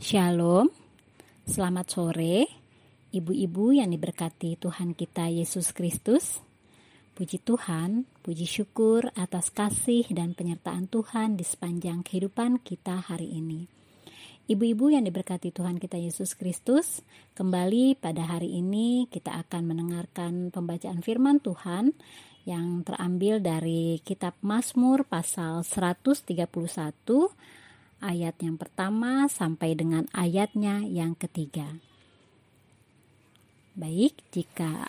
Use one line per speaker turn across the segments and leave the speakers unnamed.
Shalom, selamat sore, ibu-ibu yang diberkati Tuhan kita Yesus Kristus. Puji Tuhan, puji syukur atas kasih dan penyertaan Tuhan di sepanjang kehidupan kita hari ini. Ibu-ibu yang diberkati Tuhan kita Yesus Kristus, kembali pada hari ini kita akan mendengarkan pembacaan firman Tuhan yang terambil dari kitab Mazmur pasal 131 ayat yang pertama sampai dengan ayatnya yang ketiga. Baik, jika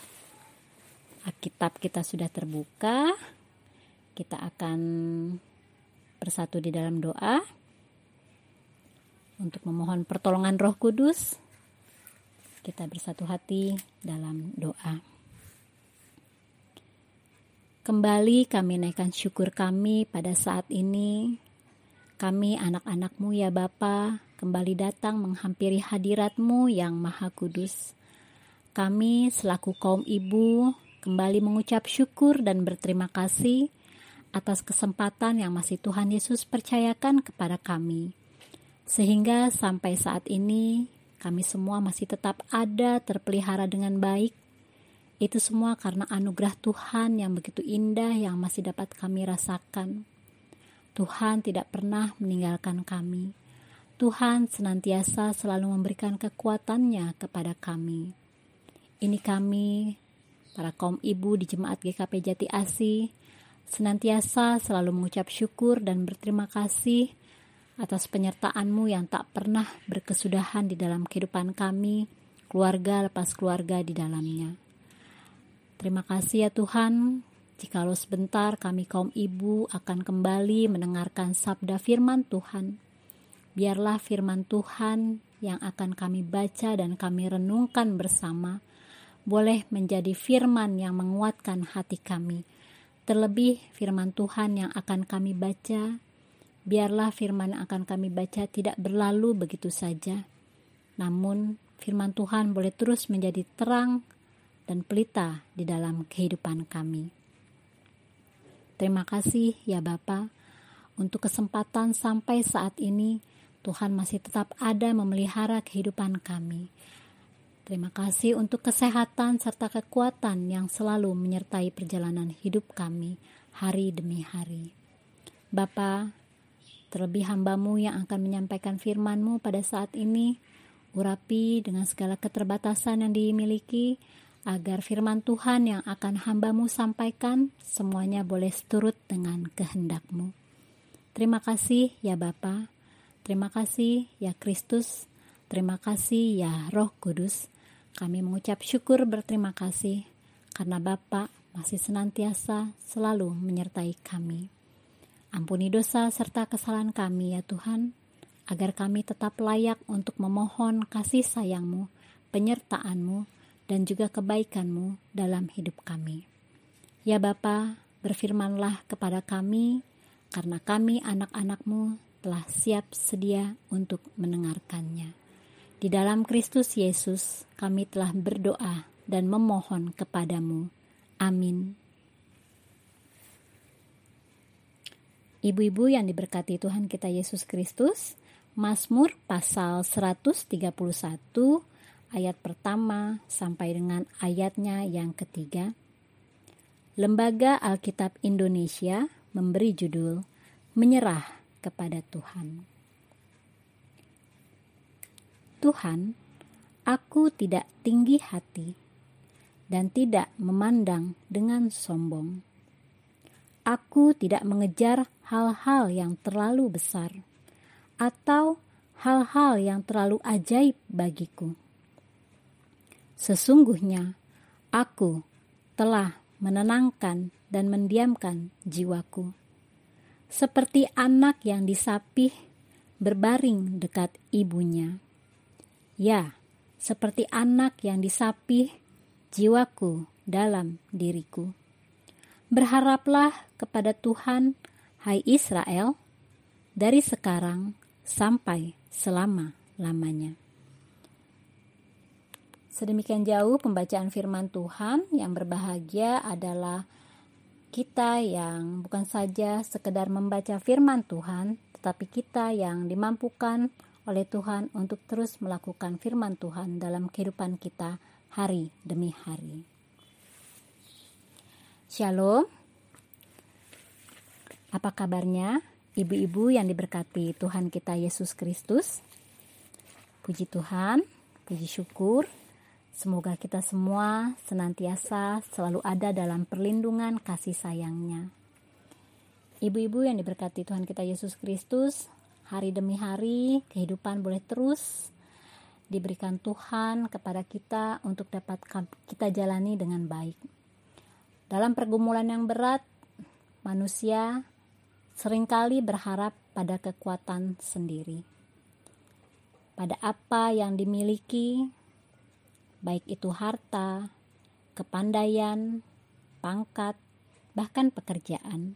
Alkitab kita sudah terbuka, kita akan bersatu di dalam doa untuk memohon pertolongan Roh Kudus. Kita bersatu hati dalam doa. Kembali kami naikkan syukur kami pada saat ini kami anak-anakmu ya Bapa, kembali datang menghampiri hadiratmu yang maha kudus. Kami selaku kaum ibu kembali mengucap syukur dan berterima kasih atas kesempatan yang masih Tuhan Yesus percayakan kepada kami. Sehingga sampai saat ini kami semua masih tetap ada terpelihara dengan baik. Itu semua karena anugerah Tuhan yang begitu indah yang masih dapat kami rasakan. Tuhan tidak pernah meninggalkan kami. Tuhan senantiasa selalu memberikan kekuatannya kepada kami. Ini kami, para kaum ibu di Jemaat GKP Jati Asih, senantiasa selalu mengucap syukur dan berterima kasih atas penyertaanmu yang tak pernah berkesudahan di dalam kehidupan kami, keluarga lepas keluarga di dalamnya. Terima kasih ya Tuhan, Jikalau sebentar kami kaum ibu akan kembali mendengarkan sabda firman Tuhan, biarlah firman Tuhan yang akan kami baca dan kami renungkan bersama boleh menjadi firman yang menguatkan hati kami. Terlebih firman Tuhan yang akan kami baca, biarlah firman yang akan kami baca tidak berlalu begitu saja. Namun firman Tuhan boleh terus menjadi terang dan pelita di dalam kehidupan kami. Terima kasih ya Bapa untuk kesempatan sampai saat ini Tuhan masih tetap ada memelihara kehidupan kami. Terima kasih untuk kesehatan serta kekuatan yang selalu menyertai perjalanan hidup kami hari demi hari. Bapa, terlebih hambamu yang akan menyampaikan firmanmu pada saat ini, urapi dengan segala keterbatasan yang dimiliki, agar firman Tuhan yang akan hambamu sampaikan semuanya boleh seturut dengan kehendakmu. Terima kasih ya Bapa, terima kasih ya Kristus, terima kasih ya Roh Kudus. Kami mengucap syukur berterima kasih karena Bapa masih senantiasa selalu menyertai kami. Ampuni dosa serta kesalahan kami ya Tuhan, agar kami tetap layak untuk memohon kasih sayangmu, penyertaanmu, dan juga kebaikanmu dalam hidup kami. Ya Bapa, berfirmanlah kepada kami, karena kami anak-anakmu telah siap sedia untuk mendengarkannya. Di dalam Kristus Yesus kami telah berdoa dan memohon kepadamu. Amin. Ibu-ibu yang diberkati Tuhan kita Yesus Kristus, Mazmur pasal 131 ayat pertama sampai dengan ayatnya yang ketiga. Lembaga Alkitab Indonesia memberi judul Menyerah kepada Tuhan. Tuhan, aku tidak tinggi hati dan tidak memandang dengan sombong. Aku tidak mengejar hal-hal yang terlalu besar atau hal-hal yang terlalu ajaib bagiku. Sesungguhnya aku telah menenangkan dan mendiamkan jiwaku. Seperti anak yang disapih berbaring dekat ibunya. Ya, seperti anak yang disapih jiwaku dalam diriku. Berharaplah kepada Tuhan, hai Israel, dari sekarang sampai selama-lamanya. Sedemikian jauh pembacaan firman Tuhan yang berbahagia adalah kita yang bukan saja sekedar membaca firman Tuhan, tetapi kita yang dimampukan oleh Tuhan untuk terus melakukan firman Tuhan dalam kehidupan kita hari demi hari. Shalom. Apa kabarnya ibu-ibu yang diberkati Tuhan kita Yesus Kristus? Puji Tuhan, puji syukur. Semoga kita semua senantiasa selalu ada dalam perlindungan kasih sayangnya. Ibu-ibu yang diberkati Tuhan kita Yesus Kristus, hari demi hari kehidupan boleh terus diberikan Tuhan kepada kita untuk dapat kita jalani dengan baik. Dalam pergumulan yang berat, manusia sering kali berharap pada kekuatan sendiri. Pada apa yang dimiliki, baik itu harta, kepandaian, pangkat, bahkan pekerjaan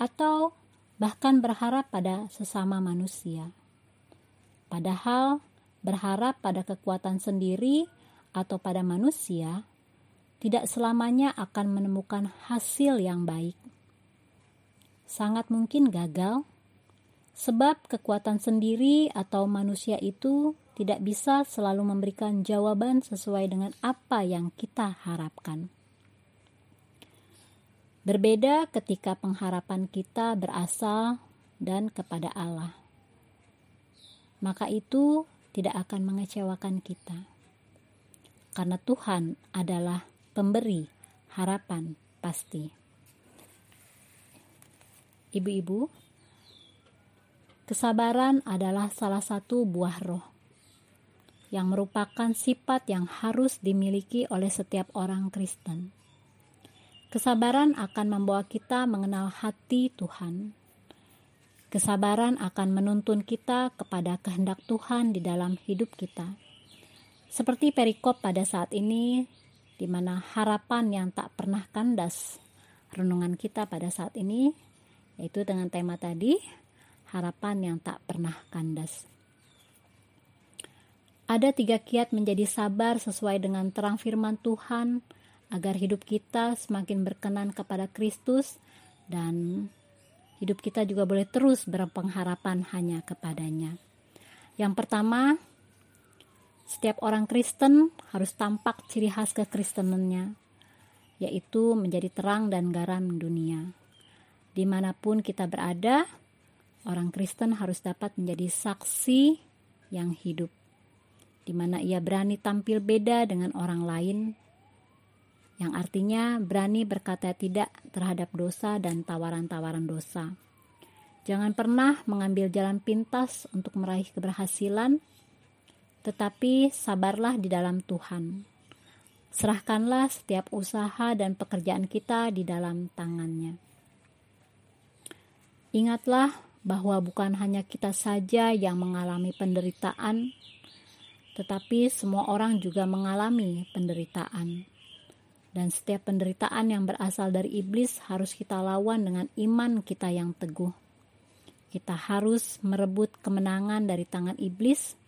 atau bahkan berharap pada sesama manusia. Padahal berharap pada kekuatan sendiri atau pada manusia tidak selamanya akan menemukan hasil yang baik. Sangat mungkin gagal, sebab kekuatan sendiri atau manusia itu tidak bisa selalu memberikan jawaban sesuai dengan apa yang kita harapkan. Berbeda ketika pengharapan kita berasal dan kepada Allah. Maka itu tidak akan mengecewakan kita. Karena Tuhan adalah pemberi harapan pasti. Ibu-ibu, kesabaran adalah salah satu buah roh yang merupakan sifat yang harus dimiliki oleh setiap orang Kristen. Kesabaran akan membawa kita mengenal hati Tuhan. Kesabaran akan menuntun kita kepada kehendak Tuhan di dalam hidup kita. Seperti perikop pada saat ini, di mana harapan yang tak pernah kandas renungan kita pada saat ini, yaitu dengan tema tadi, harapan yang tak pernah kandas. Ada tiga kiat menjadi sabar sesuai dengan terang firman Tuhan, agar hidup kita semakin berkenan kepada Kristus dan hidup kita juga boleh terus berpengharapan hanya kepadanya. Yang pertama, setiap orang Kristen harus tampak ciri khas kekristenannya, yaitu menjadi terang dan garam dunia. Di mana pun kita berada, orang Kristen harus dapat menjadi saksi yang hidup, di mana ia berani tampil beda dengan orang lain yang artinya berani berkata tidak terhadap dosa dan tawaran-tawaran dosa. Jangan pernah mengambil jalan pintas untuk meraih keberhasilan, tetapi sabarlah di dalam Tuhan. Serahkanlah setiap usaha dan pekerjaan kita di dalam tangannya. Ingatlah bahwa bukan hanya kita saja yang mengalami penderitaan, tetapi semua orang juga mengalami penderitaan. Dan setiap penderitaan yang berasal dari iblis harus kita lawan dengan iman kita yang teguh. Kita harus merebut kemenangan dari tangan iblis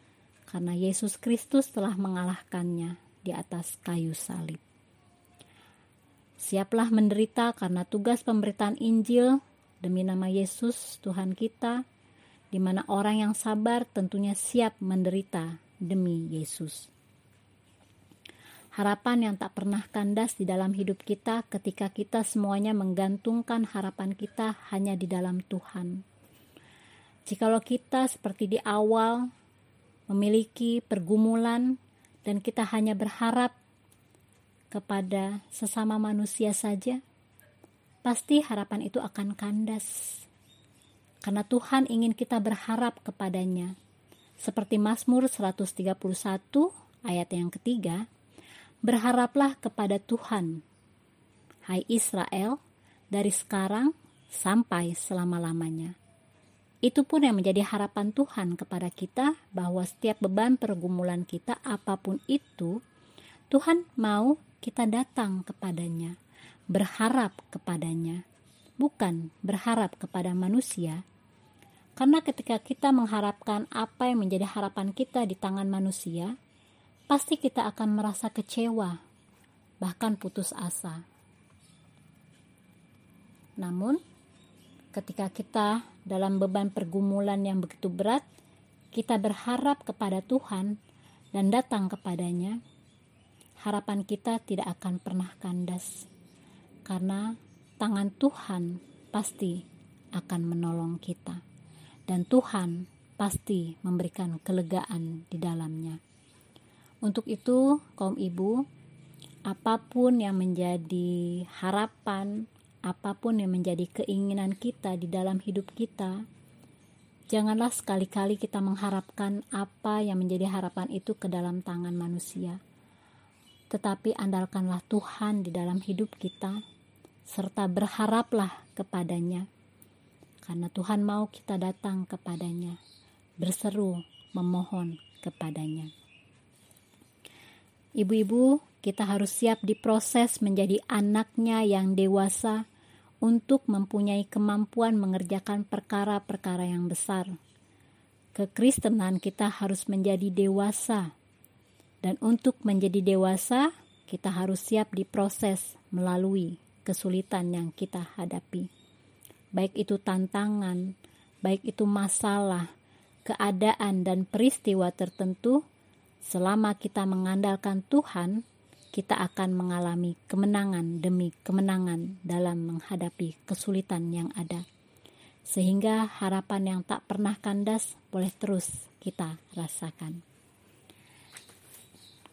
karena Yesus Kristus telah mengalahkannya di atas kayu salib. Siaplah menderita karena tugas pemberitaan Injil demi nama Yesus Tuhan kita, di mana orang yang sabar tentunya siap menderita demi Yesus harapan yang tak pernah kandas di dalam hidup kita ketika kita semuanya menggantungkan harapan kita hanya di dalam Tuhan. Jikalau kita seperti di awal memiliki pergumulan dan kita hanya berharap kepada sesama manusia saja, pasti harapan itu akan kandas. Karena Tuhan ingin kita berharap kepadanya. Seperti Mazmur 131 ayat yang ketiga, Berharaplah kepada Tuhan, hai Israel, dari sekarang sampai selama-lamanya. Itu pun yang menjadi harapan Tuhan kepada kita bahwa setiap beban pergumulan kita apa pun itu, Tuhan mau kita datang kepadanya, berharap kepadanya, bukan berharap kepada manusia. Karena ketika kita mengharapkan apa yang menjadi harapan kita di tangan manusia, pasti kita akan merasa kecewa, bahkan putus asa. Namun, ketika kita dalam beban pergumulan yang begitu berat, kita berharap kepada Tuhan dan datang kepadanya, harapan kita tidak akan pernah kandas, karena tangan Tuhan pasti akan menolong kita, dan Tuhan pasti memberikan kelegaan di dalamnya. Untuk itu, kaum ibu, apa pun yang menjadi harapan, apa pun yang menjadi keinginan kita di dalam hidup kita, Janganlah sekali-kali kita mengharapkan apa yang menjadi harapan itu ke dalam tangan manusia. Tetapi andalkanlah Tuhan di dalam hidup kita, serta berharaplah kepadanya. Karena Tuhan mau kita datang kepadanya, berseru, memohon kepadanya. Ibu-ibu, kita harus siap diproses menjadi anaknya yang dewasa, untuk mempunyai kemampuan mengerjakan perkara-perkara yang besar. Kekristenan kita harus menjadi dewasa, dan untuk menjadi dewasa, kita harus siap diproses melalui kesulitan yang kita hadapi, baik itu tantangan, baik itu masalah, keadaan, dan peristiwa tertentu. Selama kita mengandalkan Tuhan, kita akan mengalami kemenangan demi kemenangan dalam menghadapi kesulitan yang ada. Sehingga harapan yang tak pernah kandas boleh terus kita rasakan.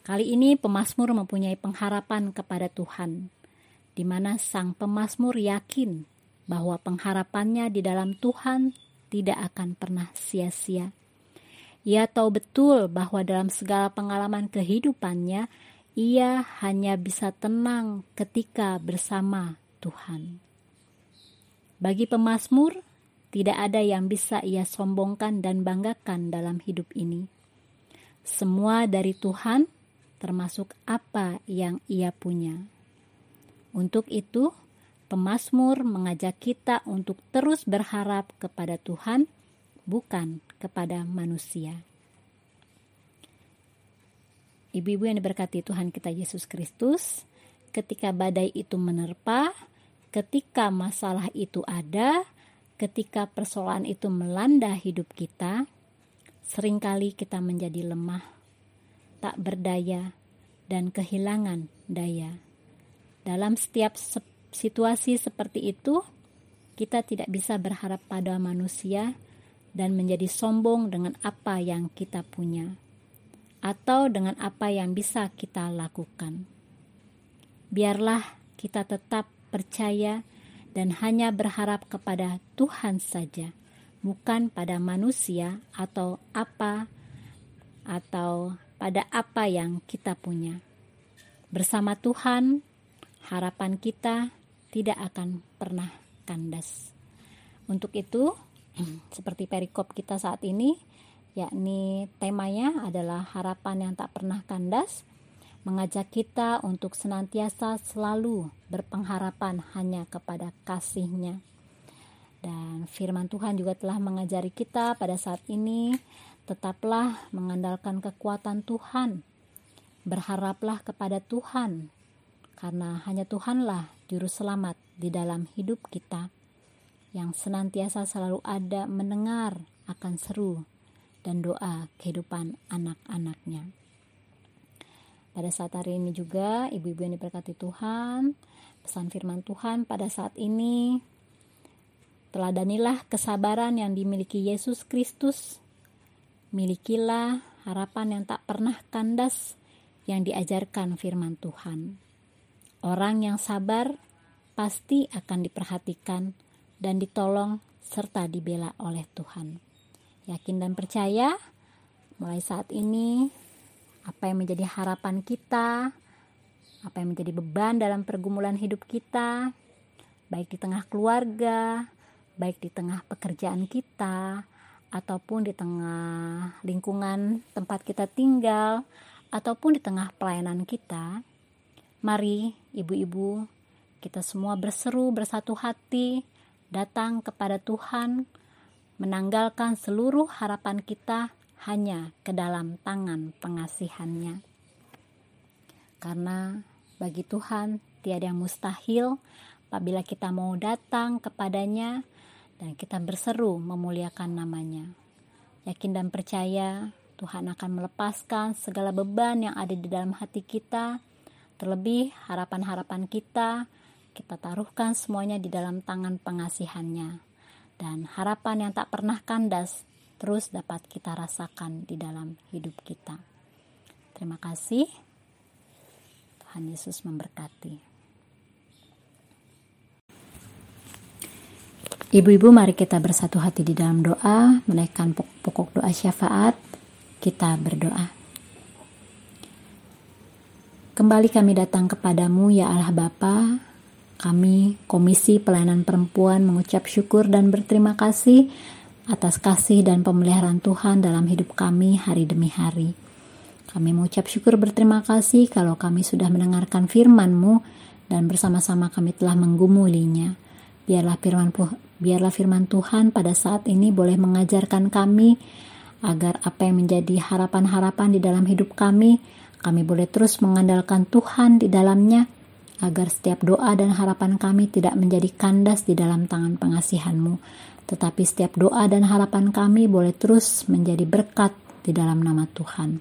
Kali ini pemazmur mempunyai pengharapan kepada Tuhan, di mana sang pemazmur yakin bahwa pengharapannya di dalam Tuhan tidak akan pernah sia-sia. Ia tahu betul bahwa dalam segala pengalaman kehidupannya, ia hanya bisa tenang ketika bersama Tuhan. Bagi pemazmur, tidak ada yang bisa ia sombongkan dan banggakan dalam hidup ini. Semua dari Tuhan, termasuk apa yang ia punya. Untuk itu, pemazmur mengajak kita untuk terus berharap kepada Tuhan, bukan kepada manusia. Ibu-ibu yang diberkati Tuhan kita Yesus Kristus, ketika badai itu menerpa, ketika masalah itu ada, ketika persoalan itu melanda hidup kita, sering kali kita menjadi lemah, tak berdaya, dan kehilangan daya. Dalam setiap situasi seperti itu, kita tidak bisa berharap pada manusia dan menjadi sombong dengan apa yang kita punya atau dengan apa yang bisa kita lakukan. Biarlah kita tetap percaya dan hanya berharap kepada Tuhan saja, bukan pada manusia atau apa atau pada apa yang kita punya. Bersama Tuhan, harapan kita tidak akan pernah kandas. Untuk itu, seperti perikop kita saat ini, yakni temanya adalah harapan yang tak pernah kandas, mengajak kita untuk senantiasa selalu berpengharapan hanya kepada kasihnya. Dan firman Tuhan juga telah mengajari kita pada saat ini, tetaplah mengandalkan kekuatan Tuhan. Berharaplah kepada Tuhan, karena hanya Tuhanlah juru selamat di dalam hidup kita, yang senantiasa selalu ada mendengar akan seru dan doa kehidupan anak-anaknya. Pada saat hari ini juga, ibu-ibu yang diberkati Tuhan, pesan firman Tuhan pada saat ini, teladanilah kesabaran yang dimiliki Yesus Kristus, milikilah harapan yang tak pernah kandas yang diajarkan firman Tuhan. Orang yang sabar pasti akan diperhatikan dan ditolong serta dibela oleh Tuhan yakin dan percaya mulai saat ini apa yang menjadi harapan kita, apa yang menjadi beban dalam pergumulan hidup kita, baik di tengah keluarga, baik di tengah pekerjaan kita, ataupun di tengah lingkungan tempat kita tinggal, ataupun di tengah pelayanan kita. Mari, ibu-ibu, kita semua berseru bersatu hati, datang kepada Tuhan menanggalkan seluruh harapan kita hanya ke dalam tangan pengasihannya. Karena bagi Tuhan tiada yang mustahil apabila kita mau datang kepadanya dan kita berseru memuliakan namanya. Yakin dan percaya Tuhan akan melepaskan segala beban yang ada di dalam hati kita, terlebih harapan-harapan kita, kita taruhkan semuanya di dalam tangan pengasihannya. Dan harapan yang tak pernah kandas terus dapat kita rasakan di dalam hidup kita. Terima kasih. Tuhan Yesus memberkati. Ibu-ibu mari kita bersatu hati di dalam doa, menaikkan pokok doa syafaat. Kita berdoa. Kembali kami datang kepadamu ya Allah Bapa. Kami Komisi Pelayanan Perempuan mengucap syukur dan berterima kasih atas kasih dan pemeliharaan Tuhan dalam hidup kami hari demi hari. Kami mengucap syukur berterima kasih kalau kami sudah mendengarkan firman-Mu dan bersama-sama kami telah menggumulinya. Biarlah firman Biarlah firman Tuhan pada saat ini boleh mengajarkan kami agar apa yang menjadi harapan-harapan di dalam hidup kami, kami boleh terus mengandalkan Tuhan di dalamnya, agar setiap doa dan harapan kami tidak menjadi kandas di dalam tangan pengasihanmu, tetapi setiap doa dan harapan kami boleh terus menjadi berkat di dalam nama Tuhan.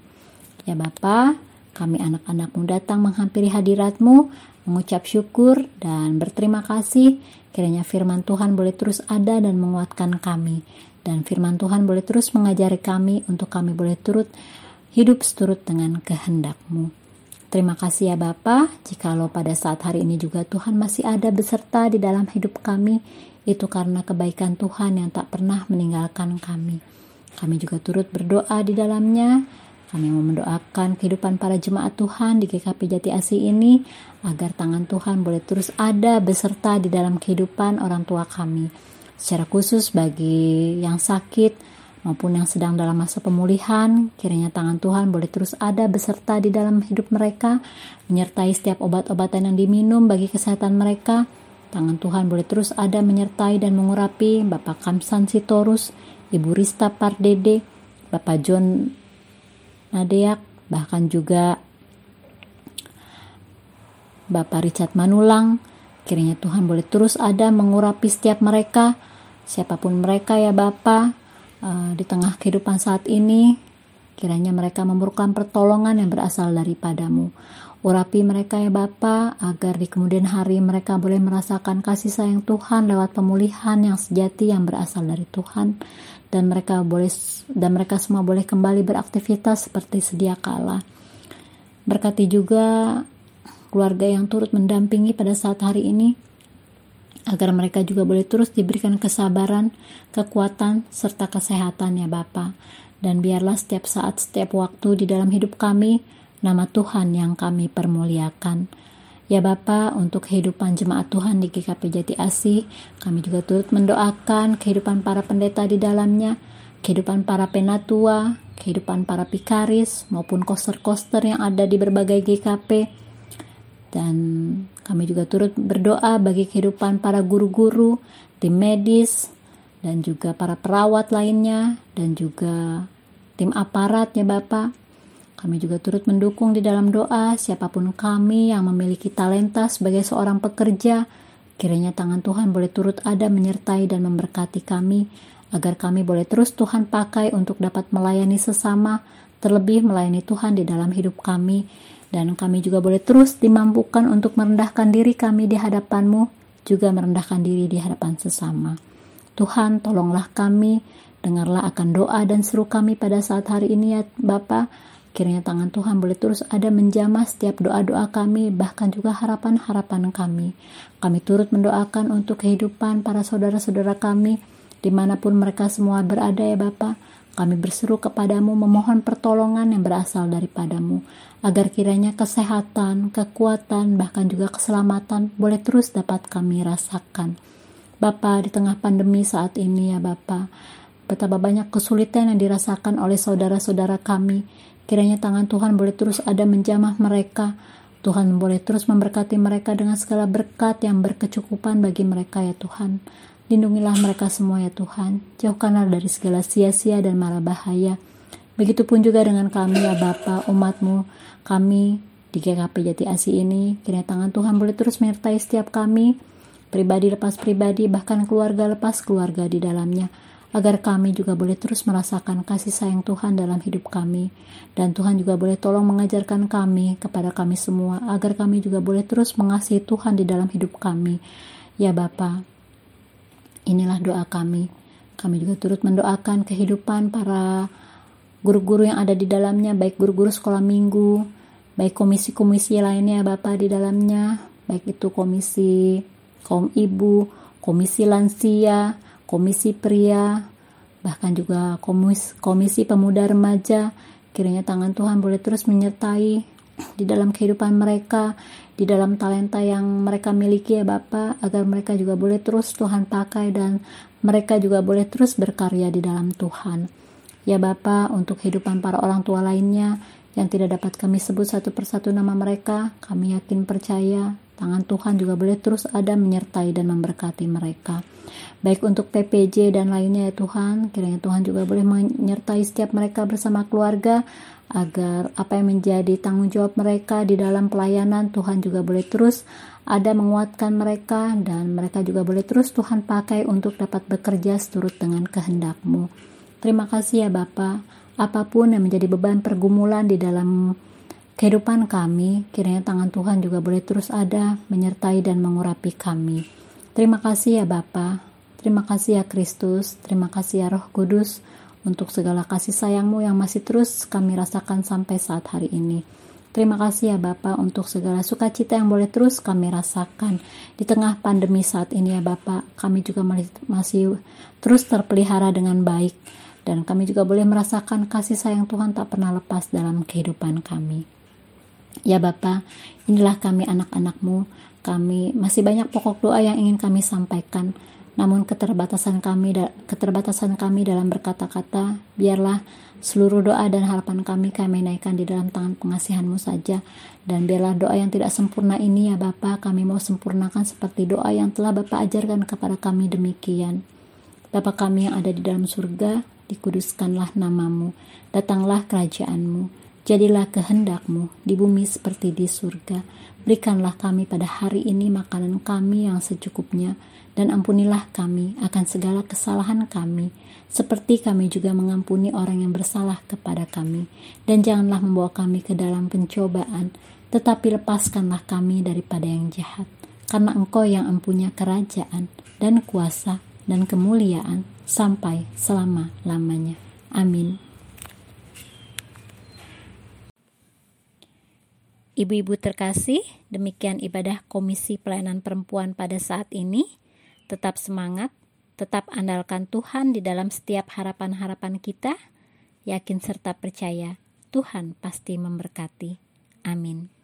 Ya Bapa, kami anak-anakmu datang menghampiri hadiratmu, mengucap syukur dan berterima kasih Kiranya firman Tuhan boleh terus ada dan menguatkan kami. Dan firman Tuhan boleh terus mengajari kami untuk kami boleh turut hidup seturut dengan kehendakmu. Terima kasih ya Bapa, jikalau pada saat hari ini juga Tuhan masih ada beserta di dalam hidup kami, itu karena kebaikan Tuhan yang tak pernah meninggalkan kami. Kami juga turut berdoa di dalamnya, kami mau mendoakan kehidupan para jemaat Tuhan di GKP Jati Asih ini agar tangan Tuhan boleh terus ada beserta di dalam kehidupan orang tua kami. Secara khusus bagi yang sakit maupun yang sedang dalam masa pemulihan, kiranya tangan Tuhan boleh terus ada beserta di dalam hidup mereka, menyertai setiap obat-obatan yang diminum bagi kesehatan mereka. Tangan Tuhan boleh terus ada menyertai dan mengurapi Bapak Kamsan Sitorus, Ibu Rista Pardede, Bapak John Nadeak, bahkan juga Bapak Richard Manulang. Kiranya Tuhan boleh terus ada mengurapi setiap mereka, siapa pun mereka ya Bapak, uh, di tengah kehidupan saat ini. Kiranya mereka memerlukan pertolongan yang berasal daripadamu. Urapi mereka ya Bapa, agar di kemudian hari mereka boleh merasakan kasih sayang Tuhan lewat pemulihan yang sejati yang berasal dari Tuhan dan mereka boleh dan mereka semua boleh kembali beraktivitas seperti sedia kala. Berkati juga keluarga yang turut mendampingi pada saat hari ini agar mereka juga boleh terus diberikan kesabaran, kekuatan, serta kesehatan ya Bapa. Dan biarlah setiap saat, setiap waktu di dalam hidup kami, nama Tuhan yang kami permuliakan. Ya Bapa, untuk kehidupan jemaat Tuhan di GKP Jati Asih, kami juga turut mendoakan kehidupan para pendeta di dalamnya, kehidupan para penatua, kehidupan para pikaris, maupun koster-koster yang ada di berbagai GKP. Dan kami juga turut berdoa bagi kehidupan para guru-guru, tim medis, dan juga para perawat lainnya, dan juga tim aparat ya Bapak kami juga turut mendukung di dalam doa siapa pun kami yang memiliki talenta sebagai seorang pekerja. Kiranya tangan Tuhan boleh turut ada menyertai dan memberkati kami, agar kami boleh terus Tuhan pakai untuk dapat melayani sesama, terlebih melayani Tuhan di dalam hidup kami. Dan kami juga boleh terus dimampukan untuk merendahkan diri kami di hadapan-Mu, juga merendahkan diri di hadapan sesama. Tuhan, tolonglah kami, dengarlah akan doa dan seru kami pada saat hari ini ya Bapak Kiranya tangan Tuhan boleh terus ada menjamah setiap doa-doa kami, bahkan juga harapan-harapan kami. Kami turut mendoakan untuk kehidupan para saudara-saudara kami, di mana pun mereka semua berada ya Bapa. Kami berseru kepadamu memohon pertolongan yang berasal daripadamu, agar kiranya kesehatan, kekuatan, bahkan juga keselamatan boleh terus dapat kami rasakan. Bapa di tengah pandemi saat ini ya Bapa, betapa banyak kesulitan yang dirasakan oleh saudara-saudara kami Kiranya tangan Tuhan boleh terus ada menjamah mereka. Tuhan boleh terus memberkati mereka dengan segala berkat yang berkecukupan bagi mereka ya Tuhan. Lindungilah mereka semua ya Tuhan. Jauhkanlah dari segala sia-sia dan mara bahaya. Begitupun juga dengan kami ya Bapa, umatmu, kami di GKP Jati Asih ini. Kiranya tangan Tuhan boleh terus menyertai setiap kami, pribadi lepas pribadi, bahkan keluarga lepas keluarga di dalamnya agar kami juga boleh terus merasakan kasih sayang Tuhan dalam hidup kami. Dan Tuhan juga boleh tolong mengajarkan kami kepada kami semua, agar kami juga boleh terus mengasihi Tuhan di dalam hidup kami. Ya Bapa, inilah doa kami. Kami juga turut mendoakan kehidupan para guru-guru yang ada di dalamnya, baik guru-guru sekolah minggu, baik komisi-komisi lainnya Bapak di dalamnya, baik itu komisi kaum ibu, komisi lansia, komisi pria, bahkan juga komis, komisi pemuda remaja. Kiranya tangan Tuhan boleh terus menyertai di dalam kehidupan mereka, di dalam talenta yang mereka miliki ya Bapak, agar mereka juga boleh terus Tuhan pakai dan mereka juga boleh terus berkarya di dalam Tuhan. Ya Bapa, untuk kehidupan para orang tua lainnya yang tidak dapat kami sebut satu persatu nama mereka, kami yakin percaya tangan Tuhan juga boleh terus ada menyertai dan memberkati mereka. Baik untuk PPJ dan lainnya ya Tuhan, kiranya Tuhan juga boleh menyertai setiap mereka bersama keluarga, agar apa yang menjadi tanggung jawab mereka di dalam pelayanan Tuhan juga boleh terus ada menguatkan mereka dan mereka juga boleh terus Tuhan pakai untuk dapat bekerja seturut dengan kehendak-Mu. Terima kasih ya Bapak, apa pun yang menjadi beban pergumulan di dalam kehidupan kami, kiranya tangan Tuhan juga boleh terus ada menyertai dan mengurapi kami. Terima kasih ya Bapak, terima kasih ya Kristus, terima kasih ya Roh Kudus, untuk segala kasih sayangmu yang masih terus kami rasakan sampai saat hari ini. Terima kasih ya Bapak untuk segala sukacita yang boleh terus kami rasakan di tengah pandemi saat ini ya Bapak. Kami juga masih terus terpelihara dengan baik dan kami juga boleh merasakan kasih sayang Tuhan tak pernah lepas dalam kehidupan kami. Ya Bapak, inilah kami anak-anakmu. Kami masih banyak pokok doa yang ingin kami sampaikan. Namun keterbatasan kami keterbatasan kami dalam berkata-kata, biarlah seluruh doa dan harapan kami kami naikkan di dalam tangan pengasihanmu saja. Dan biarlah doa yang tidak sempurna ini ya Bapa, kami mau sempurnakan seperti doa yang telah Bapa ajarkan kepada kami demikian. Bapa kami yang ada di dalam surga, dikuduskanlah namamu, datanglah kerajaanmu, jadilah kehendakmu di bumi seperti di surga. Berikanlah kami pada hari ini makanan kami yang secukupnya, dan ampunilah kami akan segala kesalahan kami, seperti kami juga mengampuni orang yang bersalah kepada kami. Dan janganlah membawa kami ke dalam pencobaan, tetapi lepaskanlah kami daripada yang jahat. Karena engkau yang empunya kerajaan dan kuasa dan kemuliaan sampai selama-lamanya. Amin. Ibu-ibu terkasih, demikian ibadah Komisi Pelayanan Perempuan pada saat ini. Tetap semangat, tetap andalkan Tuhan di dalam setiap harapan-harapan kita. Yakin serta percaya, Tuhan pasti memberkati. Amin.